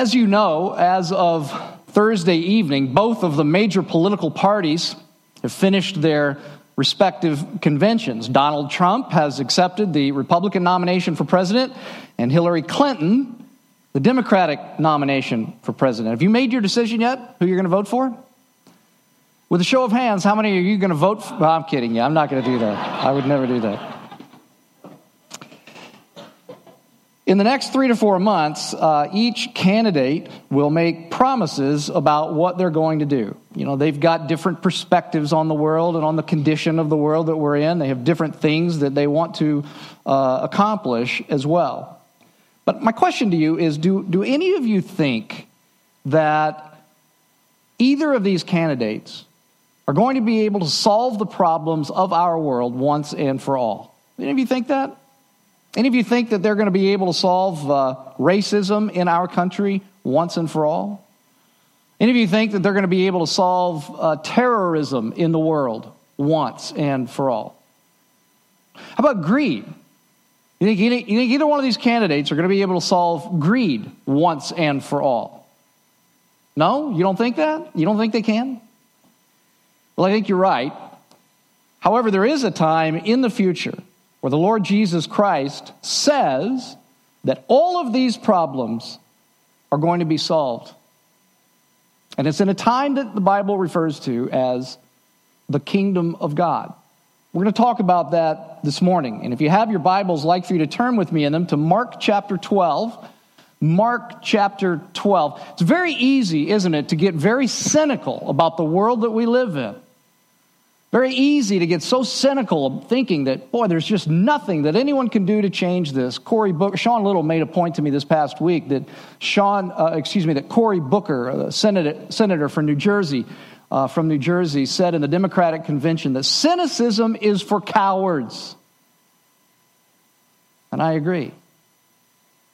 As you know, as of Thursday evening, both of the major political parties have finished their respective conventions. Donald Trump has accepted the Republican nomination for president, and Hillary Clinton, the Democratic nomination for president. Have you made your decision yet who you're going to vote for? With a show of hands, how many are you going to vote for? Well, I'm kidding you. I'm not going to do that. I would never do that. In the next three to four months, uh, each candidate will make promises about what they're going to do. You know, they've got different perspectives on the world and on the condition of the world that we're in. They have different things that they want to uh, accomplish as well. But my question to you is do, do any of you think that either of these candidates are going to be able to solve the problems of our world once and for all? Any of you think that? Any of you think that they're going to be able to solve uh, racism in our country once and for all? Any of you think that they're going to be able to solve uh, terrorism in the world once and for all? How about greed? You think, you think either one of these candidates are going to be able to solve greed once and for all? No? You don't think that? You don't think they can? Well, I think you're right. However, there is a time in the future where the Lord Jesus Christ says that all of these problems are going to be solved. And it's in a time that the Bible refers to as the kingdom of God. We're going to talk about that this morning. And if you have your Bibles, I'd like for you to turn with me in them to Mark chapter 12. Mark chapter 12. It's very easy, isn't it, to get very cynical about the world that we live in. Very easy to get so cynical thinking that, boy, there's just nothing that anyone can do to change this. Cory Booker, Sean Little made a point to me this past week that Sean, uh, excuse me, that Cory Booker, a senator, senator from New Jersey, uh, from New Jersey, said in the Democratic convention that cynicism is for cowards. And I agree.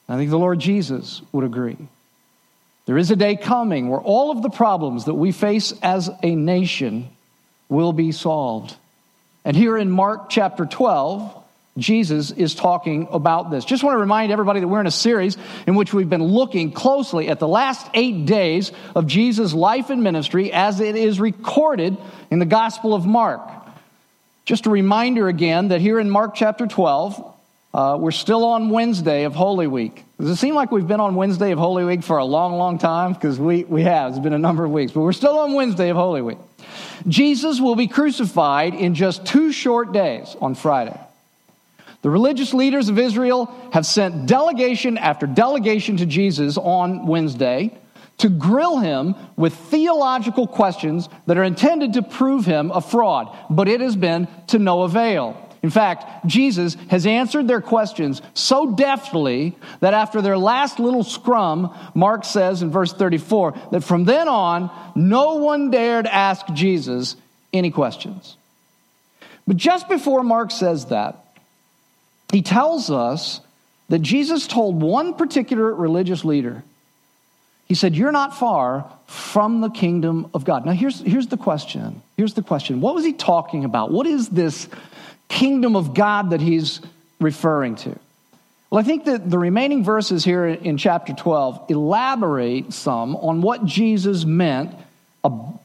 I think the Lord Jesus would agree. There is a day coming where all of the problems that we face as a nation will be solved. And here in Mark chapter 12, Jesus is talking about this. Just want to remind everybody that we're in a series in which we've been looking closely at the last eight days of Jesus' life and ministry as it is recorded in the Gospel of Mark. Just a reminder again that here in Mark chapter 12, uh, we're still on Wednesday of Holy Week. Does it seem like we've been on Wednesday of Holy Week for a long, long time? Because we, we have. It's been a number of weeks, but we're still on Wednesday of Holy Week. Jesus will be crucified in just two short days on Friday. The religious leaders of Israel have sent delegation after delegation to Jesus on Wednesday to grill him with theological questions that are intended to prove him a fraud, but it has been to no avail. In fact, Jesus has answered their questions so deftly that after their last little scrum, Mark says in verse 34 that from then on, no one dared ask Jesus any questions. But just before Mark says that, he tells us that Jesus told one particular religious leader, he said, You're not far from the kingdom of God. Now, here's, here's the question. Here's the question. What was he talking about? What is this kingdom of God that he's referring to? Well, I think that the remaining verses here in chapter 12 elaborate some on what Jesus meant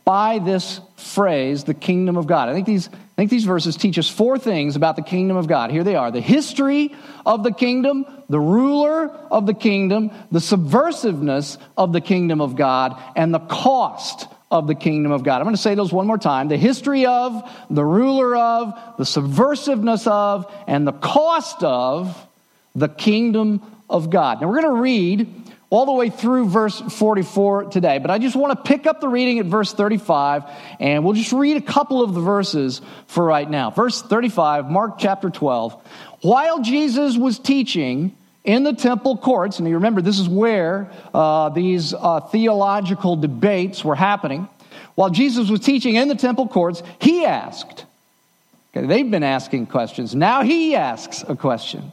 by this phrase, the kingdom of God. I think these, I think these verses teach us four things about the kingdom of God. Here they are the history of the kingdom, the ruler of the kingdom, the subversiveness of the kingdom of God, and the cost of the kingdom of God. I'm going to say those one more time. The history of, the ruler of, the subversiveness of, and the cost of the kingdom of God. Now we're going to read all the way through verse 44 today, but I just want to pick up the reading at verse 35 and we'll just read a couple of the verses for right now. Verse 35, Mark chapter 12. While Jesus was teaching, in the temple courts, and you remember this is where uh, these uh, theological debates were happening. While Jesus was teaching in the temple courts, he asked, okay, they've been asking questions. Now he asks a question.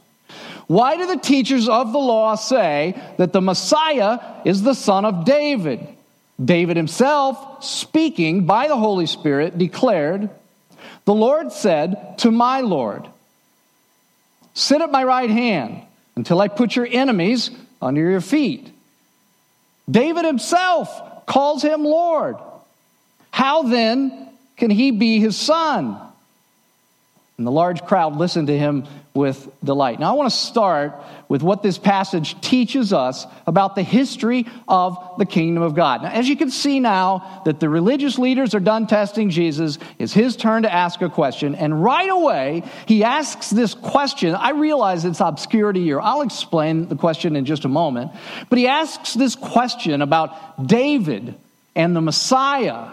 Why do the teachers of the law say that the Messiah is the son of David? David himself, speaking by the Holy Spirit, declared, The Lord said to my Lord, Sit at my right hand until I put your enemies under your feet. David himself calls him Lord. How then can he be his son? And the large crowd listened to him with delight. Now, I want to start with what this passage teaches us about the history of the kingdom of God. Now, as you can see now that the religious leaders are done testing Jesus, it's his turn to ask a question. And right away, he asks this question. I realize it's obscurity here. I'll explain the question in just a moment. But he asks this question about David and the Messiah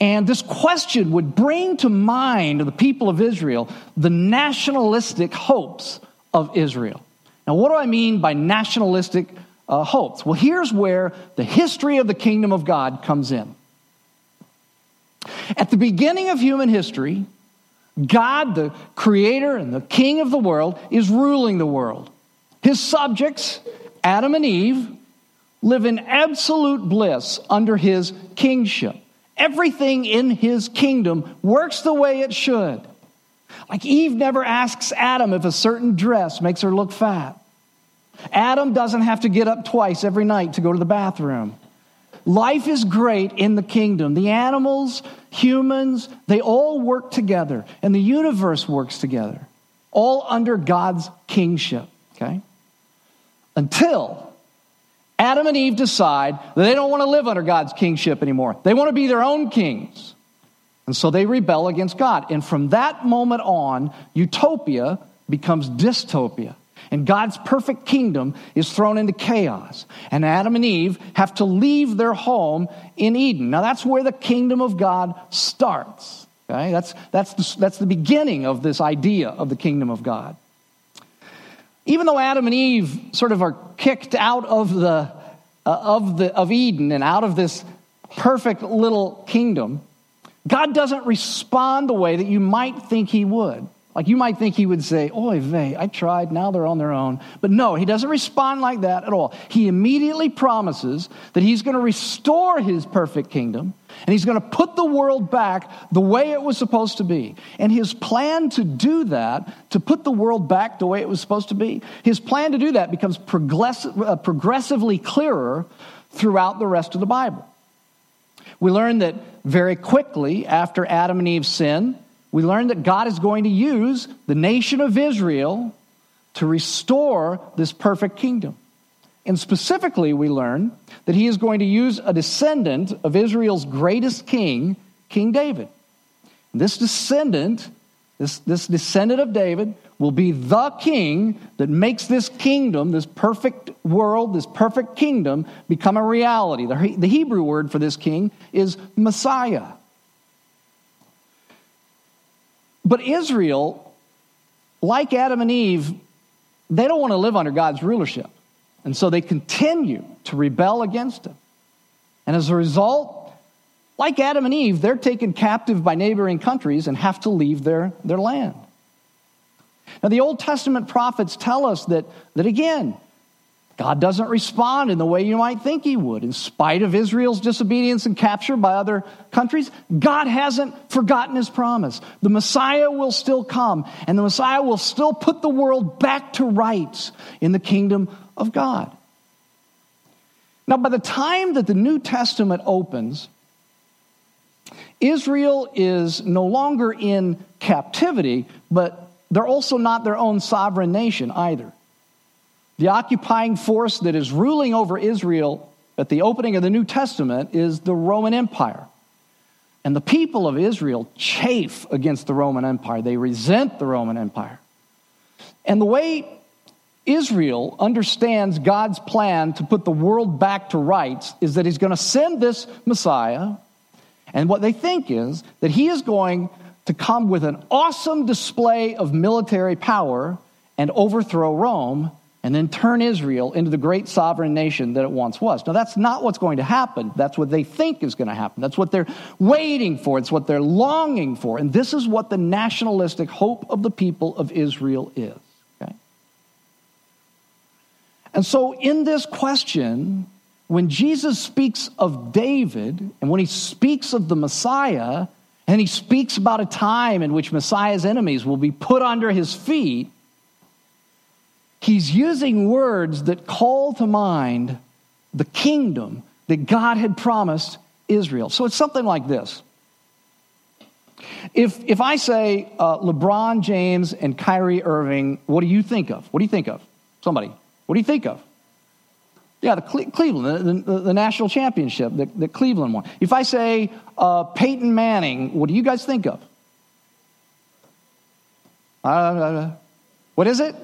and this question would bring to mind the people of Israel the nationalistic hopes of Israel. Now, what do I mean by nationalistic uh, hopes? Well, here's where the history of the kingdom of God comes in. At the beginning of human history, God, the creator and the king of the world, is ruling the world. His subjects, Adam and Eve, live in absolute bliss under his kingship everything in his kingdom works the way it should. Like Eve never asks Adam if a certain dress makes her look fat. Adam doesn't have to get up twice every night to go to the bathroom. Life is great in the kingdom. The animals, humans, they all work together, and the universe works together, all under God's kingship, okay? Until Adam and Eve decide that they don't want to live under God's kingship anymore. They want to be their own kings. And so they rebel against God. And from that moment on, utopia becomes dystopia. And God's perfect kingdom is thrown into chaos. And Adam and Eve have to leave their home in Eden. Now, that's where the kingdom of God starts. Okay? That's, that's, the, that's the beginning of this idea of the kingdom of God. Even though Adam and Eve sort of are kicked out of, the, uh, of, the, of Eden and out of this perfect little kingdom, God doesn't respond the way that you might think He would. Like you might think he would say, Oy vey, I tried, now they're on their own. But no, he doesn't respond like that at all. He immediately promises that he's going to restore his perfect kingdom and he's going to put the world back the way it was supposed to be. And his plan to do that, to put the world back the way it was supposed to be, his plan to do that becomes uh, progressively clearer throughout the rest of the Bible. We learn that very quickly after Adam and Eve sin, we learn that God is going to use the nation of Israel to restore this perfect kingdom. And specifically, we learn that he is going to use a descendant of Israel's greatest king, King David. This descendant, this, this descendant of David, will be the king that makes this kingdom, this perfect world, this perfect kingdom, become a reality. The, the Hebrew word for this king is Messiah. But Israel, like Adam and Eve, they don't want to live under God's rulership. And so they continue to rebel against him. And as a result, like Adam and Eve, they're taken captive by neighboring countries and have to leave their, their land. Now, the Old Testament prophets tell us that, that again, God doesn't respond in the way you might think he would. In spite of Israel's disobedience and capture by other countries, God hasn't forgotten his promise. The Messiah will still come, and the Messiah will still put the world back to rights in the kingdom of God. Now, by the time that the New Testament opens, Israel is no longer in captivity, but they're also not their own sovereign nation either. The occupying force that is ruling over Israel at the opening of the New Testament is the Roman Empire. And the people of Israel chafe against the Roman Empire, they resent the Roman Empire. And the way Israel understands God's plan to put the world back to rights is that He's going to send this Messiah. And what they think is that He is going to come with an awesome display of military power and overthrow Rome and then turn Israel into the great sovereign nation that it once was. Now, that's not what's going to happen. That's what they think is going to happen. That's what they're waiting for. It's what they're longing for. And this is what the nationalistic hope of the people of Israel is. Okay? And so, in this question, when Jesus speaks of David and when he speaks of the Messiah, and he speaks about a time in which Messiah's enemies will be put under his feet, he's using words that call to mind the kingdom that God had promised Israel. So it's something like this. If, if I say uh, LeBron James and Kyrie Irving, what do you think of? What do you think of? Somebody, what do you think of? Yeah, the Cle- Cleveland, the, the, the, national championship that, that, Cleveland won. If I say uh, Peyton Manning, what do you guys think of? Uh, what is it?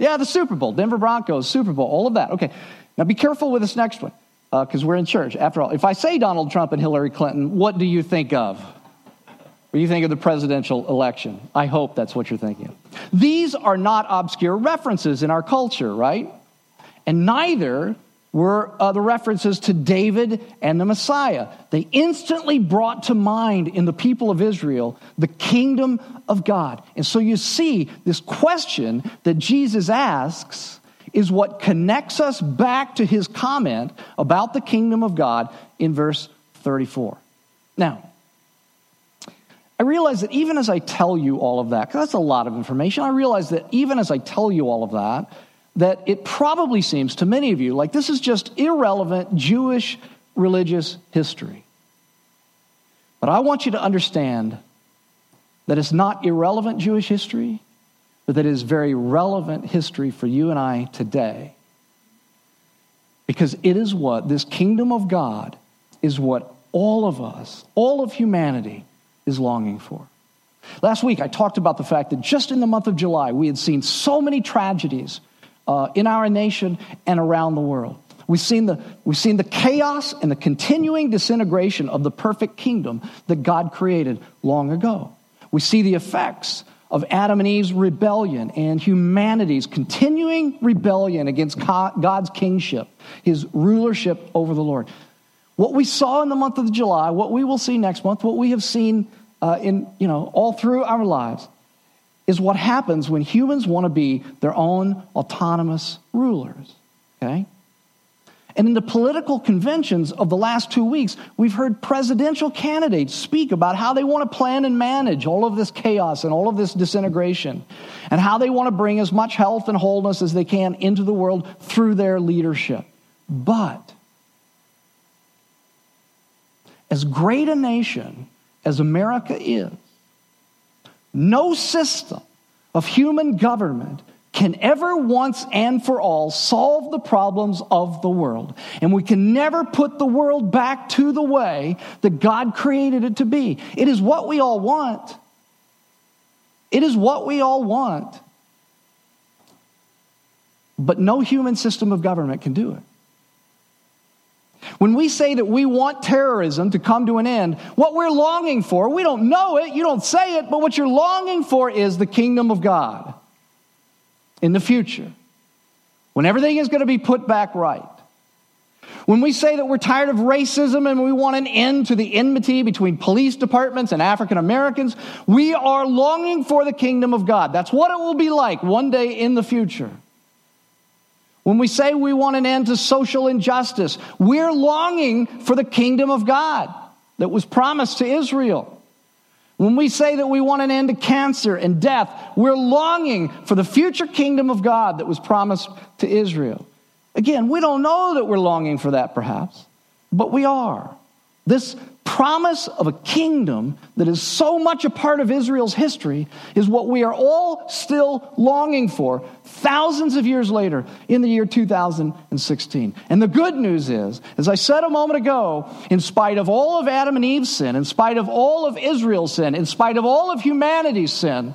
Yeah, the Super Bowl, Denver Broncos, Super Bowl, all of that. Okay, now be careful with this next one because uh, we're in church. After all, if I say Donald Trump and Hillary Clinton, what do you think of? What do you think of the presidential election? I hope that's what you're thinking. of. These are not obscure references in our culture, right? And neither were uh, the references to David and the Messiah. They instantly brought to mind in the people of Israel the kingdom of God. And so you see, this question that Jesus asks is what connects us back to his comment about the kingdom of God in verse 34. Now, I realize that even as I tell you all of that, because that's a lot of information, I realize that even as I tell you all of that, that it probably seems to many of you like this is just irrelevant Jewish religious history. But I want you to understand that it's not irrelevant Jewish history, but that it is very relevant history for you and I today. Because it is what this kingdom of God is what all of us, all of humanity, is longing for. Last week, I talked about the fact that just in the month of July, we had seen so many tragedies uh, in our nation and around the world. We've seen, the, we've seen the chaos and the continuing disintegration of the perfect kingdom that God created long ago. We see the effects of Adam and Eve's rebellion and humanity's continuing rebellion against God's kingship, his rulership over the Lord. What we saw in the month of July, what we will see next month, what we have seen uh, in, you know, all through our lives is what happens when humans want to be their own autonomous rulers. Okay? And in the political conventions of the last two weeks, we've heard presidential candidates speak about how they want to plan and manage all of this chaos and all of this disintegration, and how they want to bring as much health and wholeness as they can into the world through their leadership. But as great a nation as America is, no system of human government can ever once and for all solve the problems of the world. And we can never put the world back to the way that God created it to be. It is what we all want. It is what we all want. But no human system of government can do it. When we say that we want terrorism to come to an end, what we're longing for, we don't know it, you don't say it, but what you're longing for is the kingdom of God in the future, when everything is going to be put back right. When we say that we're tired of racism and we want an end to the enmity between police departments and African Americans, we are longing for the kingdom of God. That's what it will be like one day in the future. When we say we want an end to social injustice, we're longing for the kingdom of God that was promised to Israel. When we say that we want an end to cancer and death, we're longing for the future kingdom of God that was promised to Israel. Again, we don't know that we're longing for that perhaps, but we are. This promise of a kingdom that is so much a part of Israel's history is what we are all still longing for thousands of years later in the year 2016. And the good news is, as I said a moment ago, in spite of all of Adam and Eve's sin, in spite of all of Israel's sin, in spite of all of humanity's sin,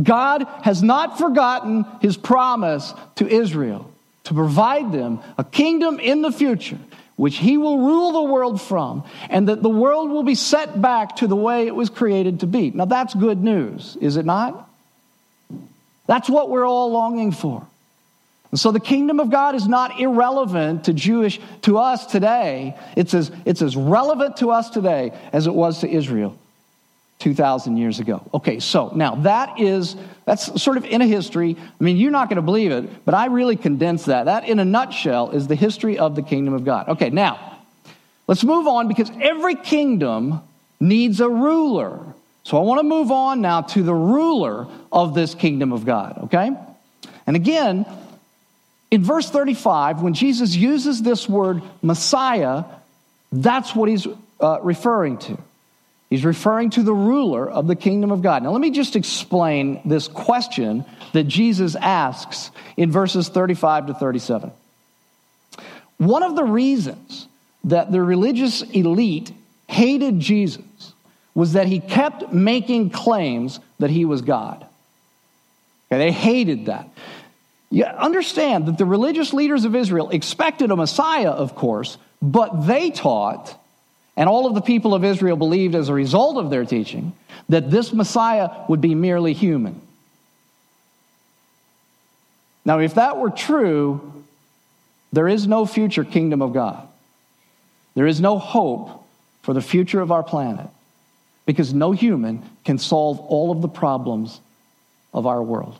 God has not forgotten his promise to Israel to provide them a kingdom in the future which he will rule the world from, and that the world will be set back to the way it was created to be. Now, that's good news, is it not? That's what we're all longing for. And so the kingdom of God is not irrelevant to Jewish to us today. It's as, it's as relevant to us today as it was to Israel 2,000 years ago. Okay, so now that is, that's sort of in a history. I mean, you're not going to believe it, but I really condensed that. That, in a nutshell, is the history of the kingdom of God. Okay, now, let's move on because every kingdom needs a ruler. So I want to move on now to the ruler of this kingdom of God, okay? And again, In verse 35, when Jesus uses this word Messiah, that's what he's uh, referring to. He's referring to the ruler of the kingdom of God. Now, let me just explain this question that Jesus asks in verses 35 to 37. One of the reasons that the religious elite hated Jesus was that he kept making claims that he was God. Okay, they hated that. You understand that the religious leaders of Israel expected a Messiah, of course, but they taught, and all of the people of Israel believed as a result of their teaching, that this Messiah would be merely human. Now, if that were true, there is no future kingdom of God. There is no hope for the future of our planet because no human can solve all of the problems of our world.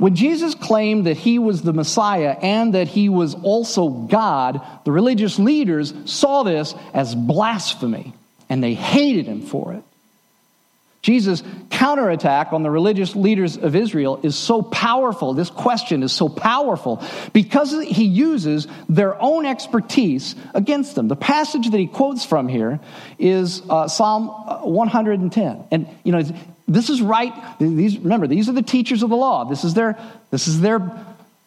When Jesus claimed that he was the Messiah and that he was also God, the religious leaders saw this as blasphemy and they hated him for it. Jesus' counterattack on the religious leaders of Israel is so powerful. This question is so powerful because he uses their own expertise against them. The passage that he quotes from here is uh, Psalm 110. And, you know, this is right. These, remember, these are the teachers of the law. This is their, this is their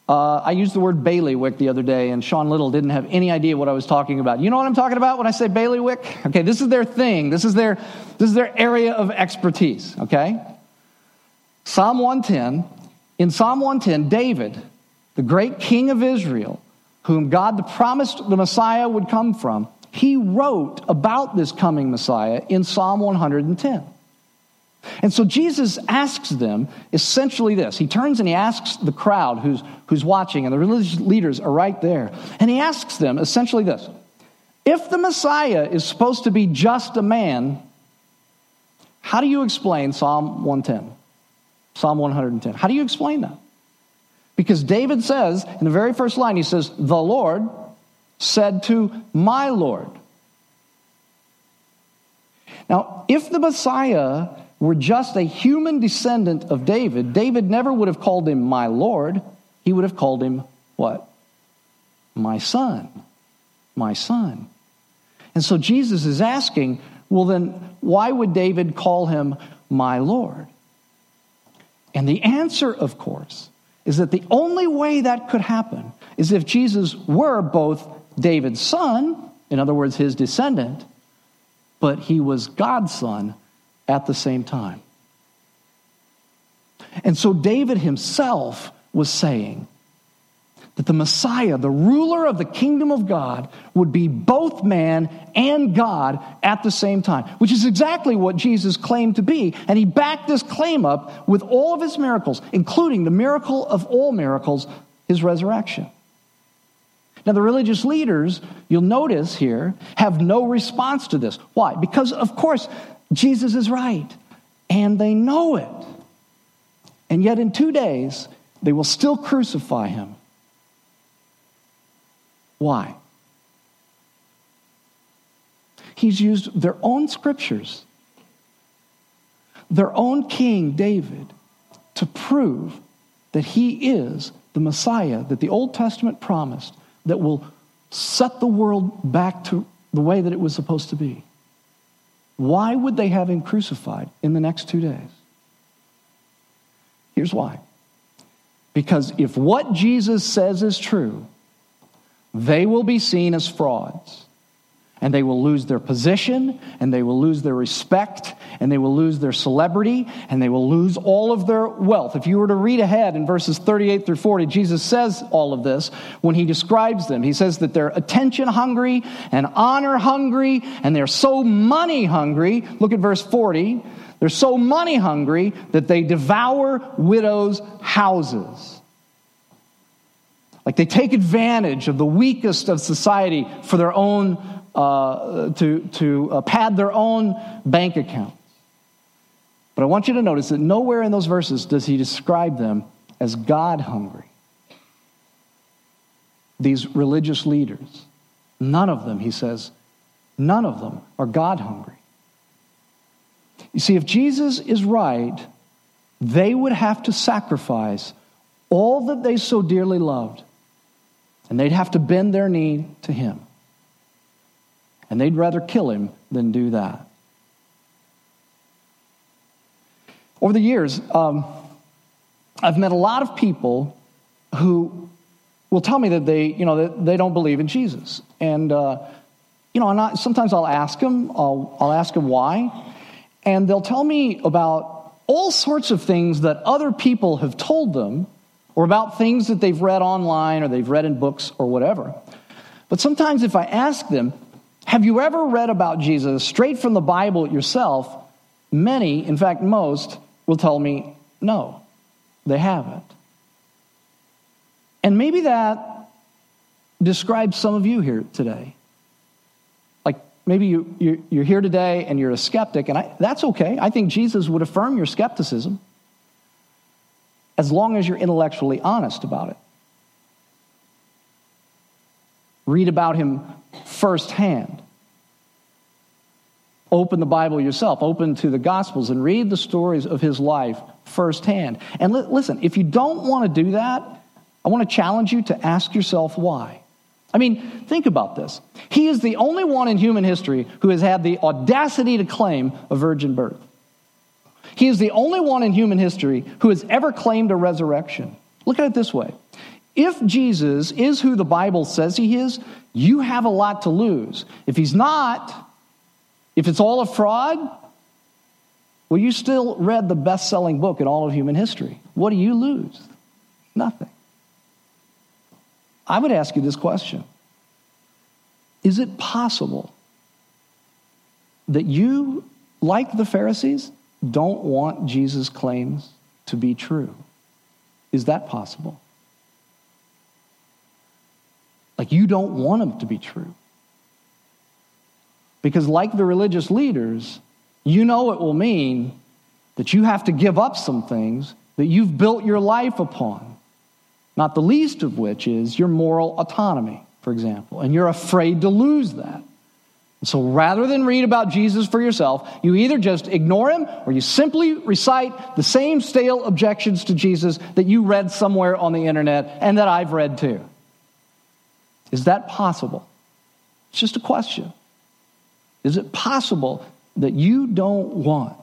uh, I used the word bailiwick the other day, and Sean Little didn't have any idea what I was talking about. You know what I'm talking about when I say bailiwick? Okay, this is their thing. This is their, this is their area of expertise, okay? Psalm 110. In Psalm 110, David, the great king of Israel, whom God promised the Messiah would come from, he wrote about this coming Messiah in Psalm 110. And so Jesus asks them essentially this. He turns and he asks the crowd who's, who's watching, and the religious leaders are right there. And he asks them essentially this If the Messiah is supposed to be just a man, how do you explain Psalm 110? Psalm 110. How do you explain that? Because David says in the very first line, he says, The Lord said to my Lord. Now, if the Messiah were just a human descendant of David, David never would have called him my Lord. He would have called him what? My son. My son. And so Jesus is asking, well, then why would David call him my Lord? And the answer, of course, is that the only way that could happen is if Jesus were both David's son, in other words, his descendant, but he was God's son at the same time. And so David himself was saying that the Messiah, the ruler of the kingdom of God, would be both man and God at the same time, which is exactly what Jesus claimed to be. And he backed this claim up with all of his miracles, including the miracle of all miracles, his resurrection. Now, the religious leaders, you'll notice here, have no response to this. Why? Because, of course, Jesus is right, and they know it. And yet, in two days, they will still crucify him. Why? He's used their own scriptures, their own King David, to prove that he is the Messiah that the Old Testament promised that will set the world back to the way that it was supposed to be. Why would they have him crucified in the next two days? Here's why. Because if what Jesus says is true, they will be seen as frauds and they will lose their position, and they will lose their respect, and they will lose their celebrity, and they will lose all of their wealth. If you were to read ahead in verses 38 through 40, Jesus says all of this when he describes them. He says that they're attention hungry and honor hungry, and they're so money hungry. Look at verse 40. They're so money hungry that they devour widows' houses. Like they take advantage of the weakest of society for their own uh, to, to uh, pad their own bank accounts. But I want you to notice that nowhere in those verses does he describe them as God hungry. These religious leaders, none of them, he says, none of them are God hungry. You see, if Jesus is right, they would have to sacrifice all that they so dearly loved, and they'd have to bend their knee to him. And they'd rather kill him than do that. Over the years, um, I've met a lot of people who will tell me that they, you know, that they don't believe in Jesus. And, uh, you know, I, sometimes I'll ask them, I'll, I'll ask them why, and they'll tell me about all sorts of things that other people have told them, or about things that they've read online or they've read in books or whatever. But sometimes if I ask them, have you ever read about Jesus straight from the Bible yourself? Many, in fact, most, will tell me no, they haven't. And maybe that describes some of you here today. Like maybe you, you, you're here today and you're a skeptic, and I, that's okay. I think Jesus would affirm your skepticism as long as you're intellectually honest about it. Read about him firsthand. Open the Bible yourself, open to the Gospels, and read the stories of his life firsthand. And li- listen, if you don't want to do that, I want to challenge you to ask yourself why. I mean, think about this. He is the only one in human history who has had the audacity to claim a virgin birth. He is the only one in human history who has ever claimed a resurrection. Look at it this way if Jesus is who the Bible says he is, you have a lot to lose. If he's not, if it's all a fraud, well, you still read the best selling book in all of human history. What do you lose? Nothing. I would ask you this question Is it possible that you, like the Pharisees, don't want Jesus' claims to be true? Is that possible? Like you don't want them to be true. Because, like the religious leaders, you know it will mean that you have to give up some things that you've built your life upon not the least of which is your moral autonomy, for example, and you're afraid to lose that. So rather than read about Jesus for yourself, you either just ignore him or you simply recite the same stale objections to Jesus that you read somewhere on the internet and that I've read too. Is that possible? It's just a question. Is it possible that you don't want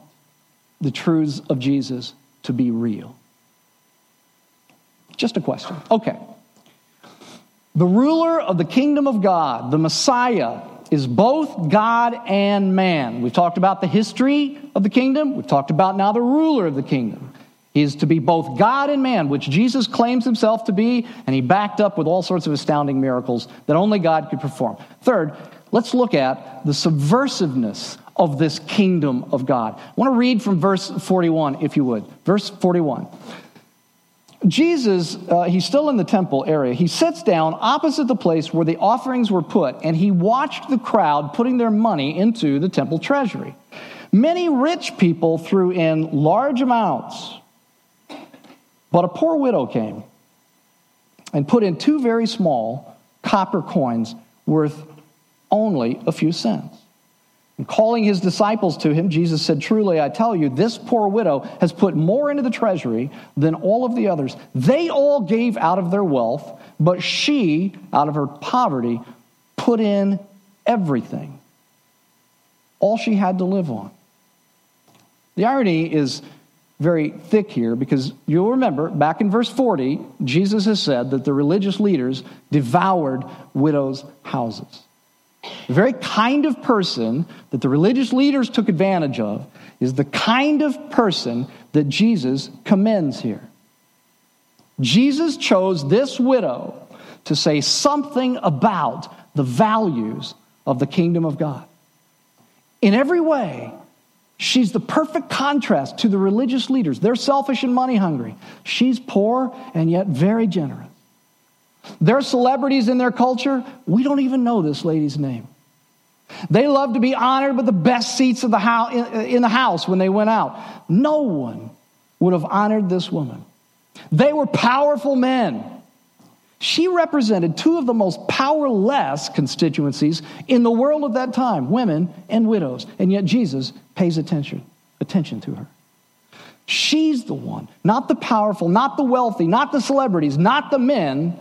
the truths of Jesus to be real? Just a question. Okay. The ruler of the kingdom of God, the Messiah, is both God and man. We've talked about the history of the kingdom. We've talked about now the ruler of the kingdom. He is to be both God and man, which Jesus claims himself to be, and he backed up with all sorts of astounding miracles that only God could perform. Third, let's look at the subversiveness of this kingdom of God. I want to read from verse 41, if you would. Verse 41. Jesus, uh, he's still in the temple area. He sits down opposite the place where the offerings were put, and he watched the crowd putting their money into the temple treasury. Many rich people threw in large amounts, but a poor widow came and put in two very small copper coins worth only a few cents. And calling his disciples to him, Jesus said, Truly, I tell you, this poor widow has put more into the treasury than all of the others. They all gave out of their wealth, but she, out of her poverty, put in everything, all she had to live on. The irony is very thick here because you'll remember back in verse 40, Jesus has said that the religious leaders devoured widows' houses. The very kind of person that the religious leaders took advantage of is the kind of person that Jesus commends here. Jesus chose this widow to say something about the values of the kingdom of God. In every way, she's the perfect contrast to the religious leaders. They're selfish and money hungry. She's poor and yet very generous. They're celebrities in their culture. We don't even know this lady's name. They loved to be honored with the best seats of the house, in the house when they went out. No one would have honored this woman. They were powerful men. She represented two of the most powerless constituencies in the world of that time women and widows. And yet Jesus pays attention, attention to her. She's the one, not the powerful, not the wealthy, not the celebrities, not the men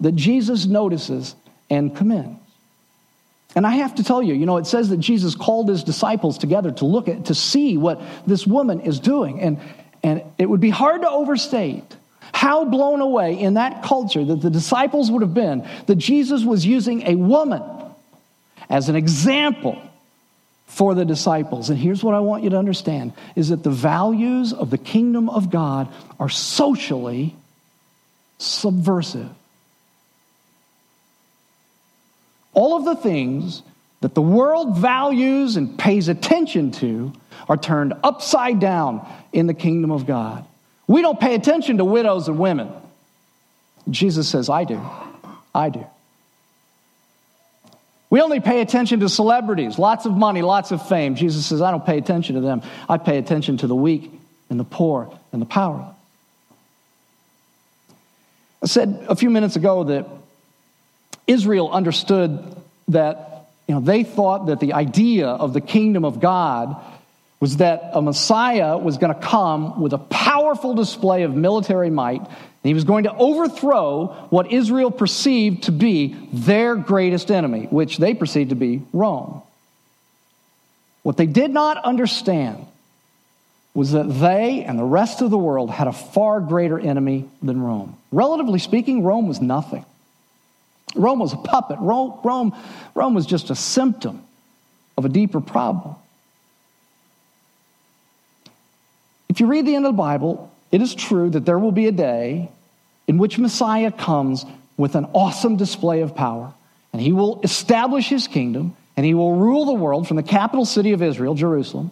that Jesus notices and commends. And I have to tell you, you know, it says that Jesus called his disciples together to look at, to see what this woman is doing. And, and it would be hard to overstate how blown away in that culture that the disciples would have been that Jesus was using a woman as an example for the disciples. And here's what I want you to understand is that the values of the kingdom of God are socially subversive. All of the things that the world values and pays attention to are turned upside down in the kingdom of God. We don't pay attention to widows and women. Jesus says, I do. I do. We only pay attention to celebrities, lots of money, lots of fame. Jesus says, I don't pay attention to them. I pay attention to the weak and the poor and the powerless. I said a few minutes ago that Israel understood that you know, they thought that the idea of the kingdom of God was that a Messiah was going to come with a powerful display of military might, and he was going to overthrow what Israel perceived to be their greatest enemy, which they perceived to be Rome. What they did not understand was that they and the rest of the world had a far greater enemy than Rome. Relatively speaking, Rome was nothing. Rome was a puppet. Rome, Rome, Rome was just a symptom of a deeper problem. If you read the end of the Bible, it is true that there will be a day in which Messiah comes with an awesome display of power, and he will establish his kingdom, and he will rule the world from the capital city of Israel, Jerusalem.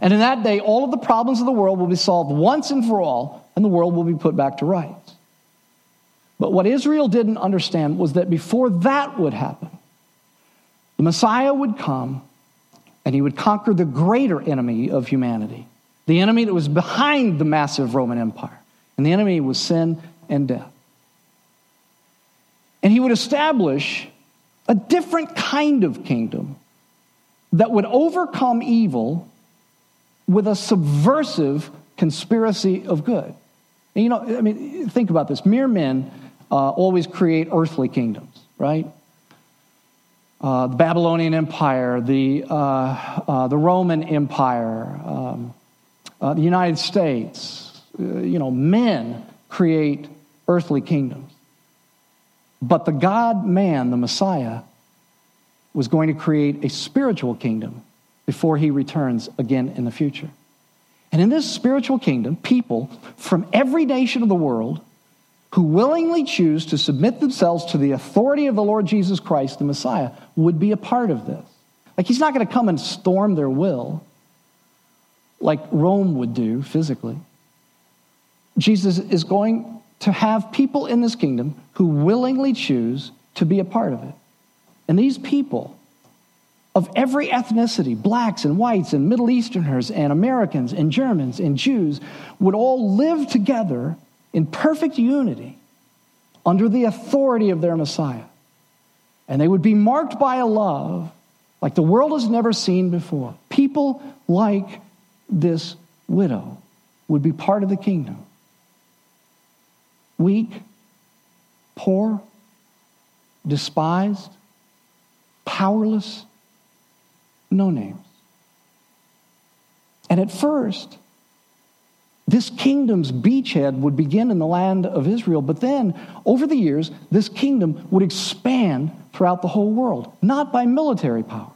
And in that day, all of the problems of the world will be solved once and for all, and the world will be put back to rights. But what Israel didn't understand was that before that would happen, the Messiah would come and he would conquer the greater enemy of humanity, the enemy that was behind the massive Roman Empire. And the enemy was sin and death. And he would establish a different kind of kingdom that would overcome evil with a subversive conspiracy of good. And you know, I mean, think about this. Mere men uh, always create earthly kingdoms, right? Uh, the Babylonian Empire, the, uh, uh the Roman Empire, um, uh, the United States, uh, you know, men create earthly kingdoms. But the God man, the Messiah, was going to create a spiritual kingdom before he returns again in the future. And in this spiritual kingdom, people from every nation of the world who willingly choose to submit themselves to the authority of the Lord Jesus Christ, the Messiah, would be a part of this. Like, he's not going to come and storm their will like Rome would do physically. Jesus is going to have people in this kingdom who willingly choose to be a part of it. And these people of every ethnicity, blacks and whites and Middle Easterners and Americans and Germans and Jews, would all live together in perfect unity under the authority of their Messiah. And they would be marked by a love like the world has never seen before. People like this widow would be part of the kingdom. Weak, poor, despised, powerless, no names. And at first, this kingdom's beachhead would begin in the land of Israel, but then over the years, this kingdom would expand throughout the whole world, not by military power,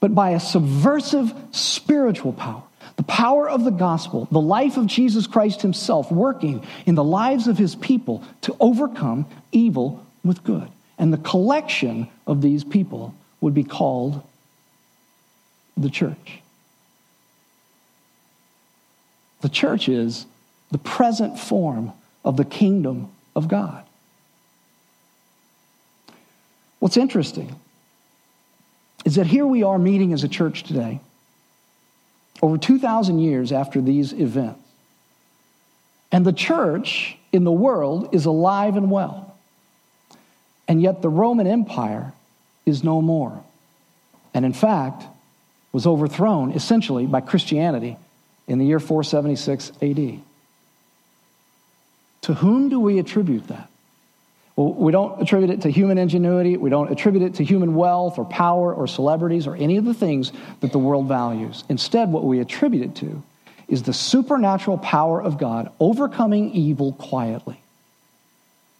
but by a subversive spiritual power. The power of the gospel, the life of Jesus Christ himself working in the lives of his people to overcome evil with good. And the collection of these people would be called the church. The church is the present form of the kingdom of God. What's interesting is that here we are meeting as a church today, over 2,000 years after these events. And the church in the world is alive and well. And yet the Roman Empire is no more. And in fact, was overthrown essentially by Christianity in the year 476 AD. To whom do we attribute that? Well, we don't attribute it to human ingenuity. We don't attribute it to human wealth or power or celebrities or any of the things that the world values. Instead, what we attribute it to is the supernatural power of God overcoming evil quietly,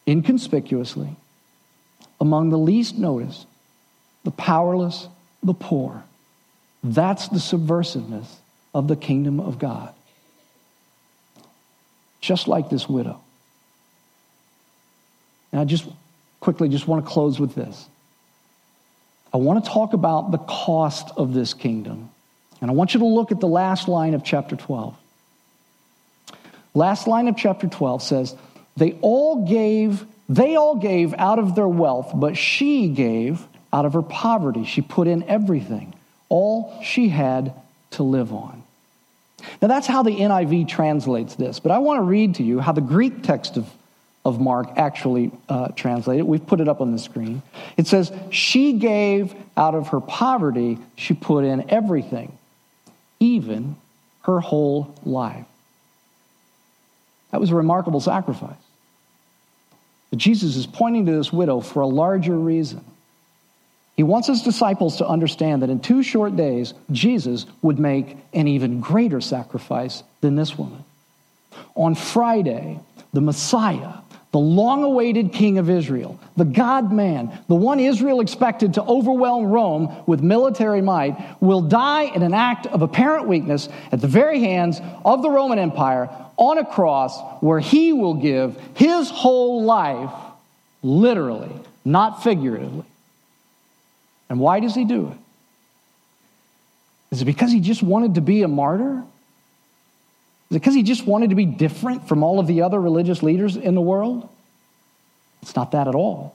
inconspicuously, among the least noticed, the powerless, the poor. That's the subversiveness of the kingdom of God. Just like this widow. And I just quickly just want to close with this. I want to talk about the cost of this kingdom. And I want you to look at the last line of chapter 12. Last line of chapter 12 says, They all gave, they all gave out of their wealth, but she gave out of her poverty. She put in everything, all she had to live on. Now, that's how the NIV translates this, but I want to read to you how the Greek text of of Mark actually uh, translated. We've put it up on the screen. It says, She gave out of her poverty, she put in everything, even her whole life. That was a remarkable sacrifice. But Jesus is pointing to this widow for a larger reason. He wants his disciples to understand that in two short days, Jesus would make an even greater sacrifice than this woman. On Friday, the Messiah the long awaited king of Israel, the God man, the one Israel expected to overwhelm Rome with military might, will die in an act of apparent weakness at the very hands of the Roman Empire on a cross where he will give his whole life, literally, not figuratively. And why does he do it? Is it because he just wanted to be a martyr? Is it because he just wanted to be different from all of the other religious leaders in the world? It's not that at all.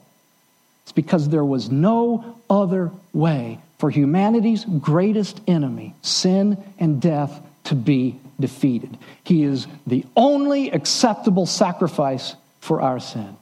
It's because there was no other way for humanity's greatest enemy, sin and death, to be defeated. He is the only acceptable sacrifice for our sin.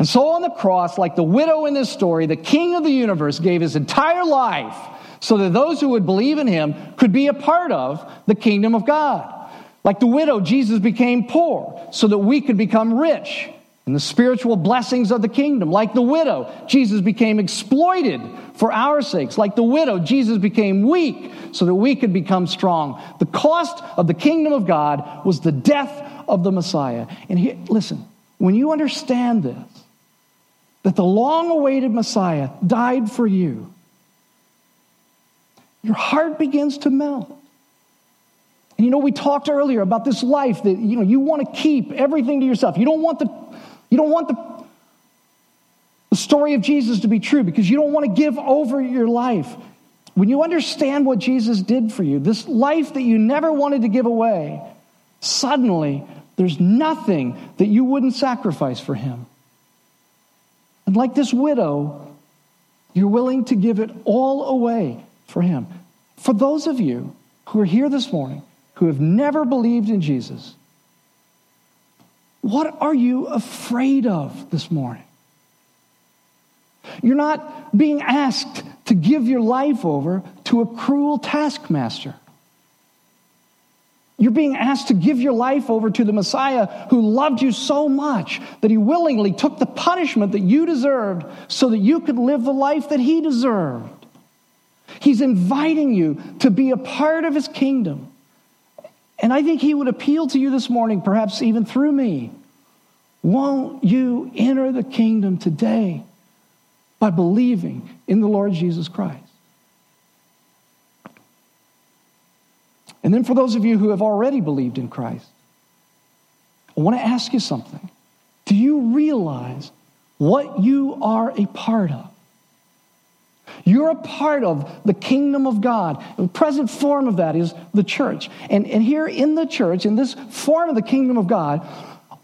And so on the cross, like the widow in this story, the king of the universe gave his entire life so that those who would believe in him could be a part of the kingdom of God. Like the widow, Jesus became poor so that we could become rich in the spiritual blessings of the kingdom. Like the widow, Jesus became exploited for our sakes. Like the widow, Jesus became weak so that we could become strong. The cost of the kingdom of God was the death of the Messiah. And here, listen, when you understand this, that the long awaited Messiah died for you, your heart begins to melt. And you know, we talked earlier about this life that you know you want to keep everything to yourself. You don't want the you don't want the, the story of Jesus to be true because you don't want to give over your life. When you understand what Jesus did for you, this life that you never wanted to give away, suddenly there's nothing that you wouldn't sacrifice for him. And like this widow, you're willing to give it all away for him. For those of you who are here this morning who have never believed in Jesus, what are you afraid of this morning? You're not being asked to give your life over to a cruel taskmaster. You're being asked to give your life over to the Messiah who loved you so much that he willingly took the punishment that you deserved so that you could live the life that he deserved. He's inviting you to be a part of his kingdom. And I think he would appeal to you this morning, perhaps even through me. Won't you enter the kingdom today by believing in the Lord Jesus Christ? And then for those of you who have already believed in Christ, I want to ask you something. Do you realize what you are a part of? You're a part of the kingdom of God. The present form of that is the church. And, and here in the church, in this form of the kingdom of God,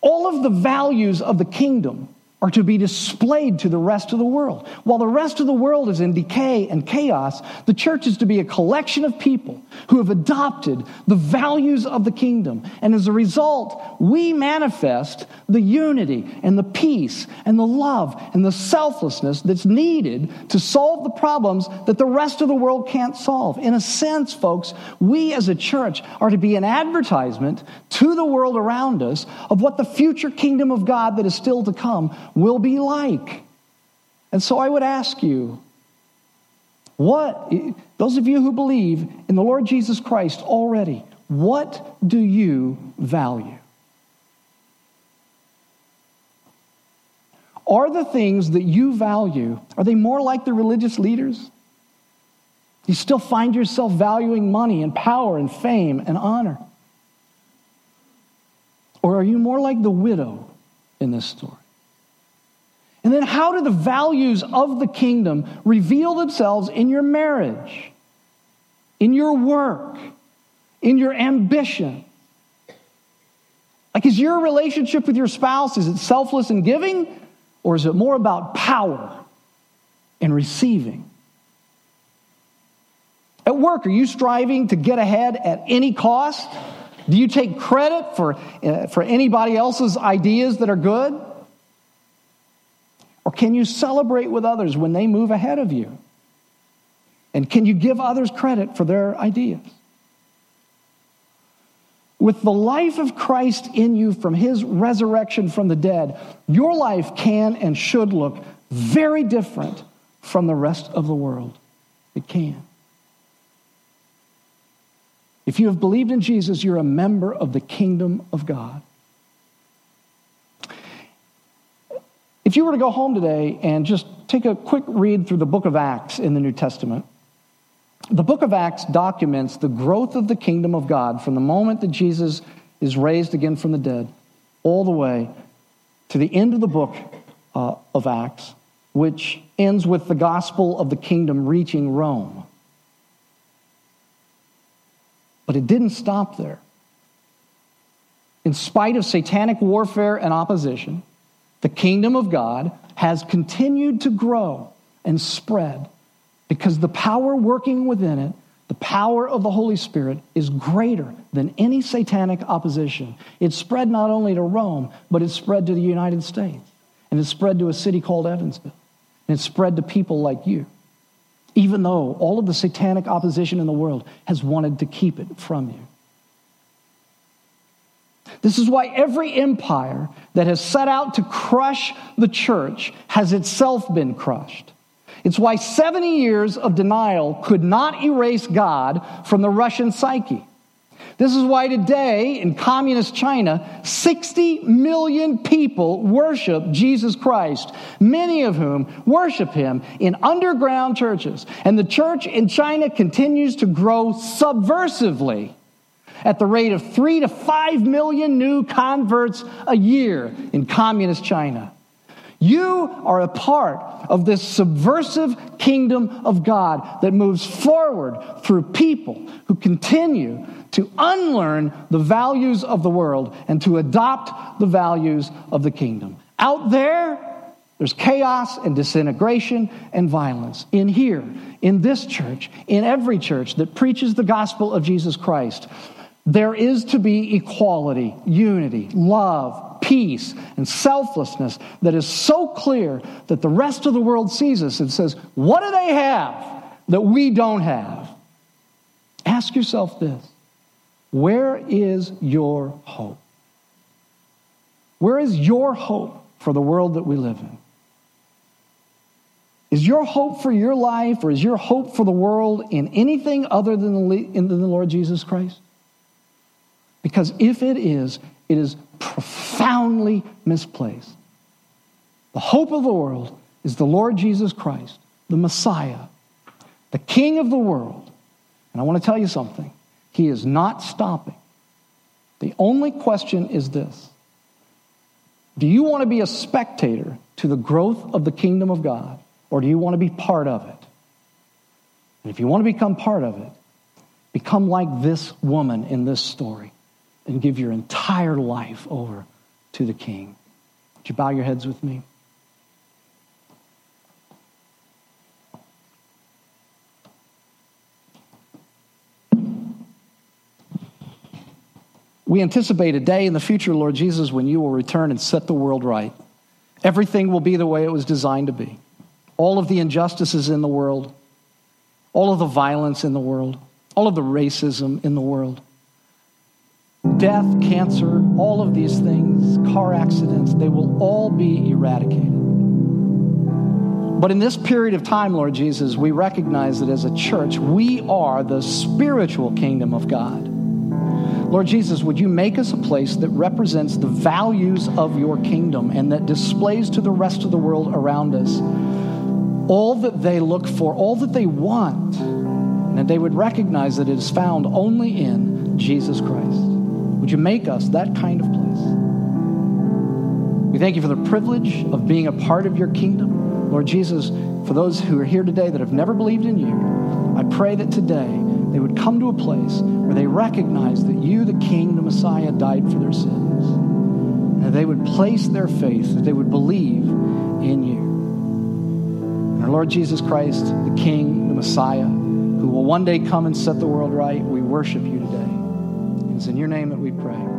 all of the values of the kingdom are to be displayed to the rest of the world. While the rest of the world is in decay and chaos, the church is to be a collection of people who have adopted the values of the kingdom. And as a result, we manifest the unity and the peace and the love and the selflessness that's needed to solve the problems that the rest of the world can't solve. In a sense, folks, we as a church are to be an advertisement to the world around us of what the future kingdom of God that is still to come will be like. And so I would ask you, what, those of you who believe in the Lord Jesus Christ already, what do you value? Are the things that you value, are they more like the religious leaders? You still find yourself valuing money and power and fame and honor? Or are you more like the widow in this story? And then, how do the values of the kingdom reveal themselves in your marriage, in your work, in your ambition? Like, is your relationship with your spouse, is it selfless and giving, or is it more about power and receiving? At work, are you striving to get ahead at any cost? Do you take credit for, uh, for anybody else's ideas that are good? Or can you celebrate with others when they move ahead of you? And can you give others credit for their ideas? With the life of Christ in you from his resurrection from the dead, your life can and should look very different from the rest of the world. It can. If you have believed in Jesus, you're a member of the kingdom of God. If you were to go home today and just take a quick read through the book of Acts in the New Testament, the book of Acts documents the growth of the kingdom of God from the moment that Jesus is raised again from the dead all the way to the end of the book uh, of Acts, which ends with the gospel of the kingdom reaching Rome. But it didn't stop there. In spite of satanic warfare and opposition, the kingdom of God has continued to grow and spread because the power working within it, the power of the Holy Spirit, is greater than any satanic opposition. It spread not only to Rome, but it spread to the United States. And it spread to a city called Evansville. And it spread to people like you, even though all of the satanic opposition in the world has wanted to keep it from you. This is why every empire that has set out to crush the church has itself been crushed. It's why 70 years of denial could not erase God from the Russian psyche. This is why today in communist China, 60 million people worship Jesus Christ, many of whom worship him in underground churches. And the church in China continues to grow subversively at the rate of three to five million new converts a year in communist China. You are a part of this subversive kingdom of God that moves forward through people who continue to unlearn the values of the world and to adopt the values of the kingdom. Out there, there's chaos and disintegration and violence. In here, in this church, in every church that preaches the gospel of Jesus Christ, there is to be equality, unity, love, peace, and selflessness that is so clear that the rest of the world sees us and says, What do they have that we don't have? Ask yourself this Where is your hope? Where is your hope for the world that we live in? Is your hope for your life or is your hope for the world in anything other than the, in the Lord Jesus Christ? Because if it is, it is profoundly misplaced. The hope of the world is the Lord Jesus Christ, the Messiah, the King of the world. And I want to tell you something He is not stopping. The only question is this Do you want to be a spectator to the growth of the kingdom of God, or do you want to be part of it? And if you want to become part of it, become like this woman in this story and give your entire life over to the King. Would you bow your heads with me? We anticipate a day in the future, Lord Jesus, when you will return and set the world right. Everything will be the way it was designed to be. All of the injustices in the world, all of the violence in the world, all of the racism in the world, death, cancer, all of these things, car accidents, they will all be eradicated. But in this period of time, Lord Jesus, we recognize that as a church, we are the spiritual kingdom of God. Lord Jesus, would you make us a place that represents the values of your kingdom and that displays to the rest of the world around us all that they look for, all that they want, and that they would recognize that it is found only in Jesus Christ? Would you make us that kind of place? We thank you for the privilege of being a part of your kingdom. Lord Jesus, for those who are here today that have never believed in you, I pray that today they would come to a place where they recognize that you, the King, the Messiah, died for their sins. And that they would place their faith, that they would believe in you. And our Lord Jesus Christ, the King, the Messiah, who will one day come and set the world right, we worship you it's in your name that we pray.